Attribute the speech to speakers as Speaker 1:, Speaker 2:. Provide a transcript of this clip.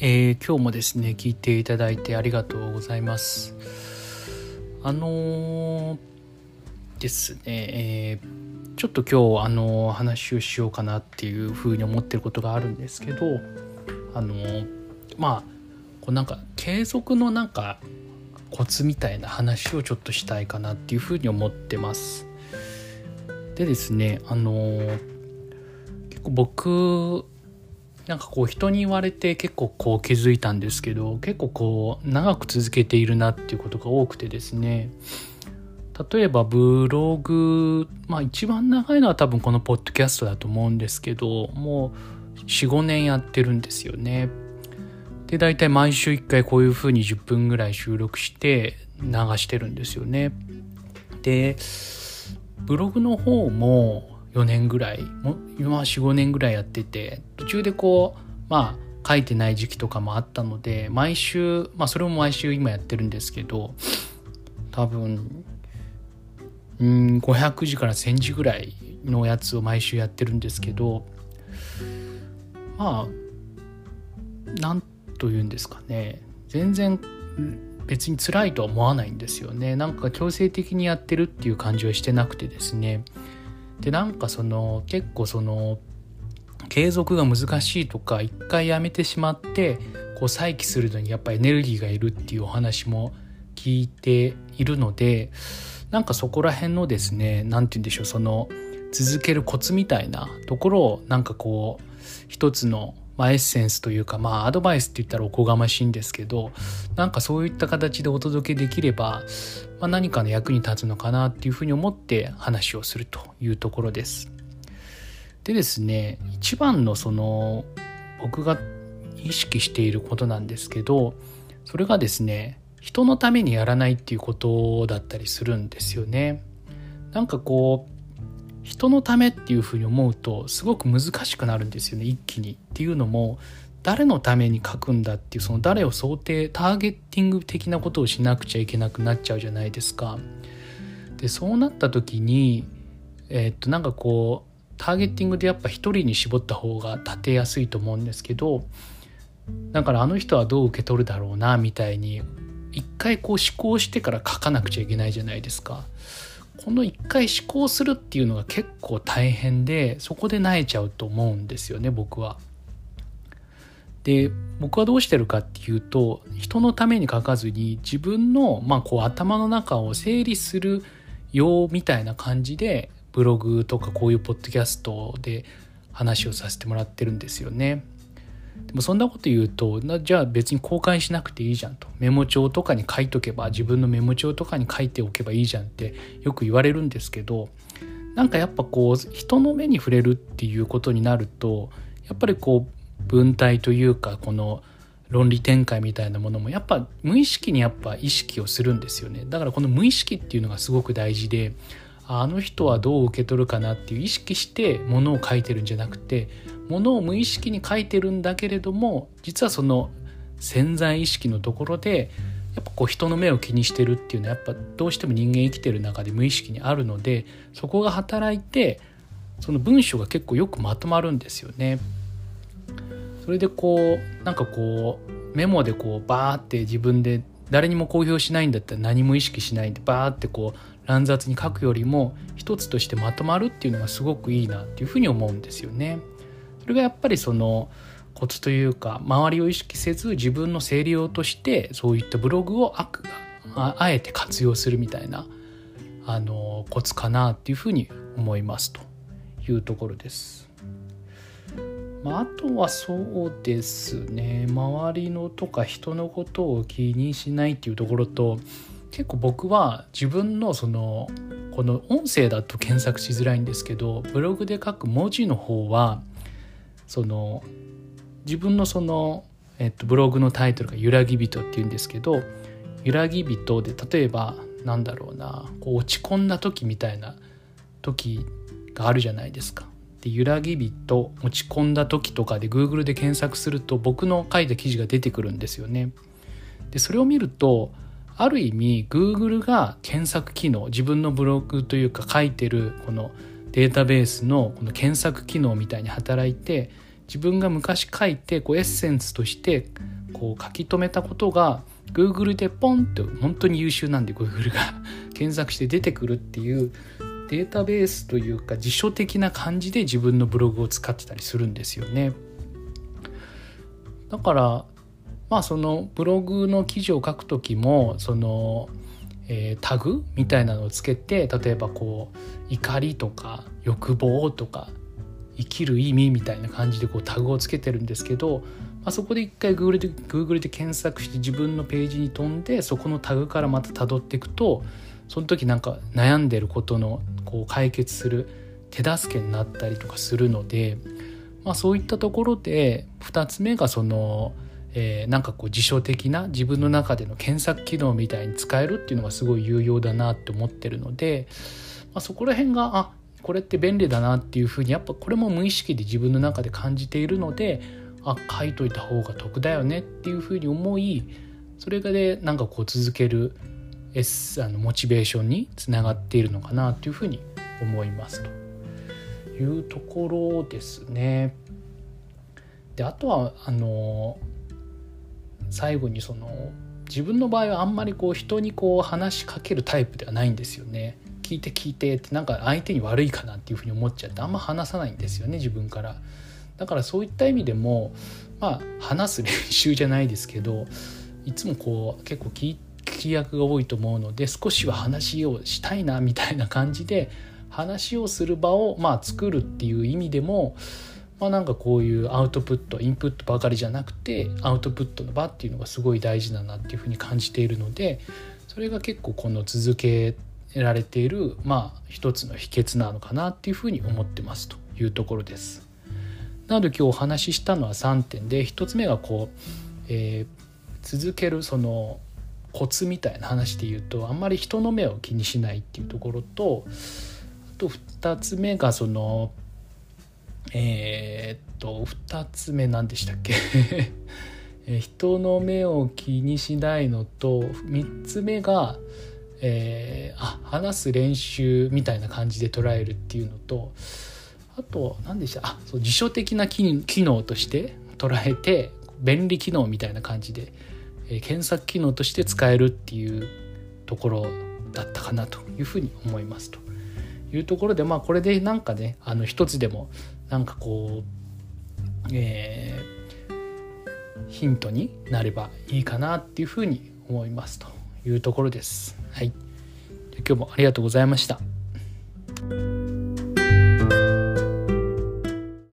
Speaker 1: えー、今日もですね聞いていただいてありがとうございます。あのー、ですね、えー、ちょっと今日あの話をしようかなっていうふうに思ってることがあるんですけどあのまあこうなんか継続のなんかコツみたいな話をちょっとしたいかなっていうふうに思ってます。でですねあの結構僕なんかこう人に言われて結構こう気づいたんですけど結構こう長く続けているなっていうことが多くてですね例えばブログまあ一番長いのは多分このポッドキャストだと思うんですけどもう45年やってるんですよね。で大体毎週1回こういうふうに10分ぐらい収録して流してるんですよね。でブログの方も4年ぐらいも今45年ぐらいやってて途中でこうまあ書いてない時期とかもあったので毎週まあそれも毎週今やってるんですけど多分うん500字から1000字ぐらいのやつを毎週やってるんですけどまあなんと言うんですかね。全然別に辛いとは思わないんですよね。なんか強制的にやってるっていう感じはしてなくてですね。でなんかその結構その継続が難しいとか一回やめてしまってこう再起するのにやっぱエネルギーがいるっていうお話も聞いているのでなんかそこら辺のですね何て言うんでしょうその続けるコツみたいなところをなんかこう一つのまあ、エッセンスというか、まあ、アドバイスって言ったらおこがましいんですけどなんかそういった形でお届けできれば、まあ、何かの役に立つのかなっていうふうに思って話をするというところです。でですね一番のその僕が意識していることなんですけどそれがですね人のためにやらないっていうことだったりするんですよね。なんかこう人のためっていうふうに思うとすごく難しくなるんですよね一気に。っていうのも誰のために書くんだっていうその誰を想定ターゲッティング的なことをしなくちゃいけなくなっちゃうじゃないですか。でそうなった時にえー、っとなんかこうターゲッティングでやっぱ一人に絞った方が立てやすいと思うんですけどだからあの人はどう受け取るだろうなみたいに一回こう思考してから書かなくちゃいけないじゃないですか。この一回思考するっていうのが結構大変でそこで萎えちゃうと思うんですよね僕は。で僕はどうしてるかっていうと人のために書かずに自分の、まあ、こう頭の中を整理するようみたいな感じでブログとかこういうポッドキャストで話をさせてもらってるんですよね。でもそんなこと言うとじゃあ別に公開しなくていいじゃんと。メモ帳とかに書いとけば自分のメモ帳とかに書いておけばいいじゃんってよく言われるんですけどなんかやっぱこう人の目に触れるっていうことになるとやっぱりこう文体というかこの論理展開みたいなものもやっぱ無意識にやっぱ意識をするんですよね。だからこの無意識っていうのがすごく大事であの人はどう受け取るかなっていう意識してものを書いてるんじゃなくてものを無意識に書いてるんだけれども実はその潜在意識のところでやっぱこう人の目を気にしてるっていうのはやっぱどうしても人間生きてる中で無意識にあるのでそこが働いてその文章が結構よくまとまるんですよね。それでこうなんかこうメモでこうバーって自分で誰にも公表しないんだったら何も意識しないでバーってこう乱雑に書くよりも一つとしてまとまるっていうのがすごくいいなっていうふうに思うんですよね。それがやっぱりそのコツというか周りを意識せず自分の整理用としてそういったブログをああえて活用するみたいなあのコツかなっていうふうに思いますというところです。まあ、あとはそうですね周りのとか人のことを気にしないっていうところと結構僕は自分のそのこの音声だと検索しづらいんですけどブログで書く文字の方はその自分のその、えっと、ブログのタイトルが「揺らぎ人」っていうんですけど揺らぎ人で例えばなんだろうなこう落ち込んだ時みたいな時があるじゃないですか。で揺らぎ人落ち込んだ時とかで Google で検索すると僕の書いた記事が出てくるんですよね。でそれを見るとある意味 Google が検索機能自分のブログというか書いてるこのデータベースのこの検索機能みたいに働いて自分が昔書いてこうエッセンスとしてこう書き留めたことが Google でポンと本当に優秀なんで Google が 検索して出てくるっていうデータベースというか辞書的な感じで自分のブログを使ってたりするんですよね。だからまあそのブログの記事を書く時もその、えー、タグみたいなのをつけて例えばこう怒りとか欲望とか生きる意味みたいな感じでこうタグをつけてるんですけど、まあ、そこで一回 Google で Google で検索して自分のページに飛んでそこのタグからまた辿っていくとその時なんか悩んでることのこう解決する手助けになったりとかするので、まあ、そういったところで2つ目がその、えー、なんかこう辞書的な自分の中での検索機能みたいに使えるっていうのがすごい有用だなって思ってるので、まあ、そこら辺があこれって便利だなっていうふうにやっぱこれも無意識で自分の中で感じているのであ書いといた方が得だよねっていうふうに思いそれがでなんかこう続ける S あのモチベーションにつながっているのかなというふうに思いますというところですね。であとはあの最後にその自分の場合はあんまりこう人にこう話しかけるタイプではないんですよね。聞いて聞いてってなんか相手に悪いかなっていうふうに思っちゃってあんま話さないんですよね自分から。だからそういった意味でもまあ話す練習じゃないですけどいつもこう結構聞き役が多いと思うので少しは話をしたいなみたいな感じで話をする場をまあ作るっていう意味でもまあなんかこういうアウトプットインプットばかりじゃなくてアウトプットの場っていうのがすごい大事だなっていうふうに感じているのでそれが結構この続けられているまあ一つの秘訣なのかなっていうふうに思ってますというところです。なので今日お話ししたのは3点で1つ目がこう、えー、続けるそのコツみたいな話で言うとあんまり人の目を気にしないっていうところとあと2つ目がそのえー、っと2つ目何でしたっけ？人の目を気にしないのと3つ目が、えー、あ話す練習みたいな感じで捉えるっていうのとあと何でした？あそう辞書的な機能として捉えて便利機能みたいな感じで、えー、検索機能として使えるっていうところだったかなというふうに思いますというところでまあこれでなんかねあの一つでもなんかこう、えー、ヒントになればいいかなっていうふうに思いますというところです。はい、今日もありがとうございました。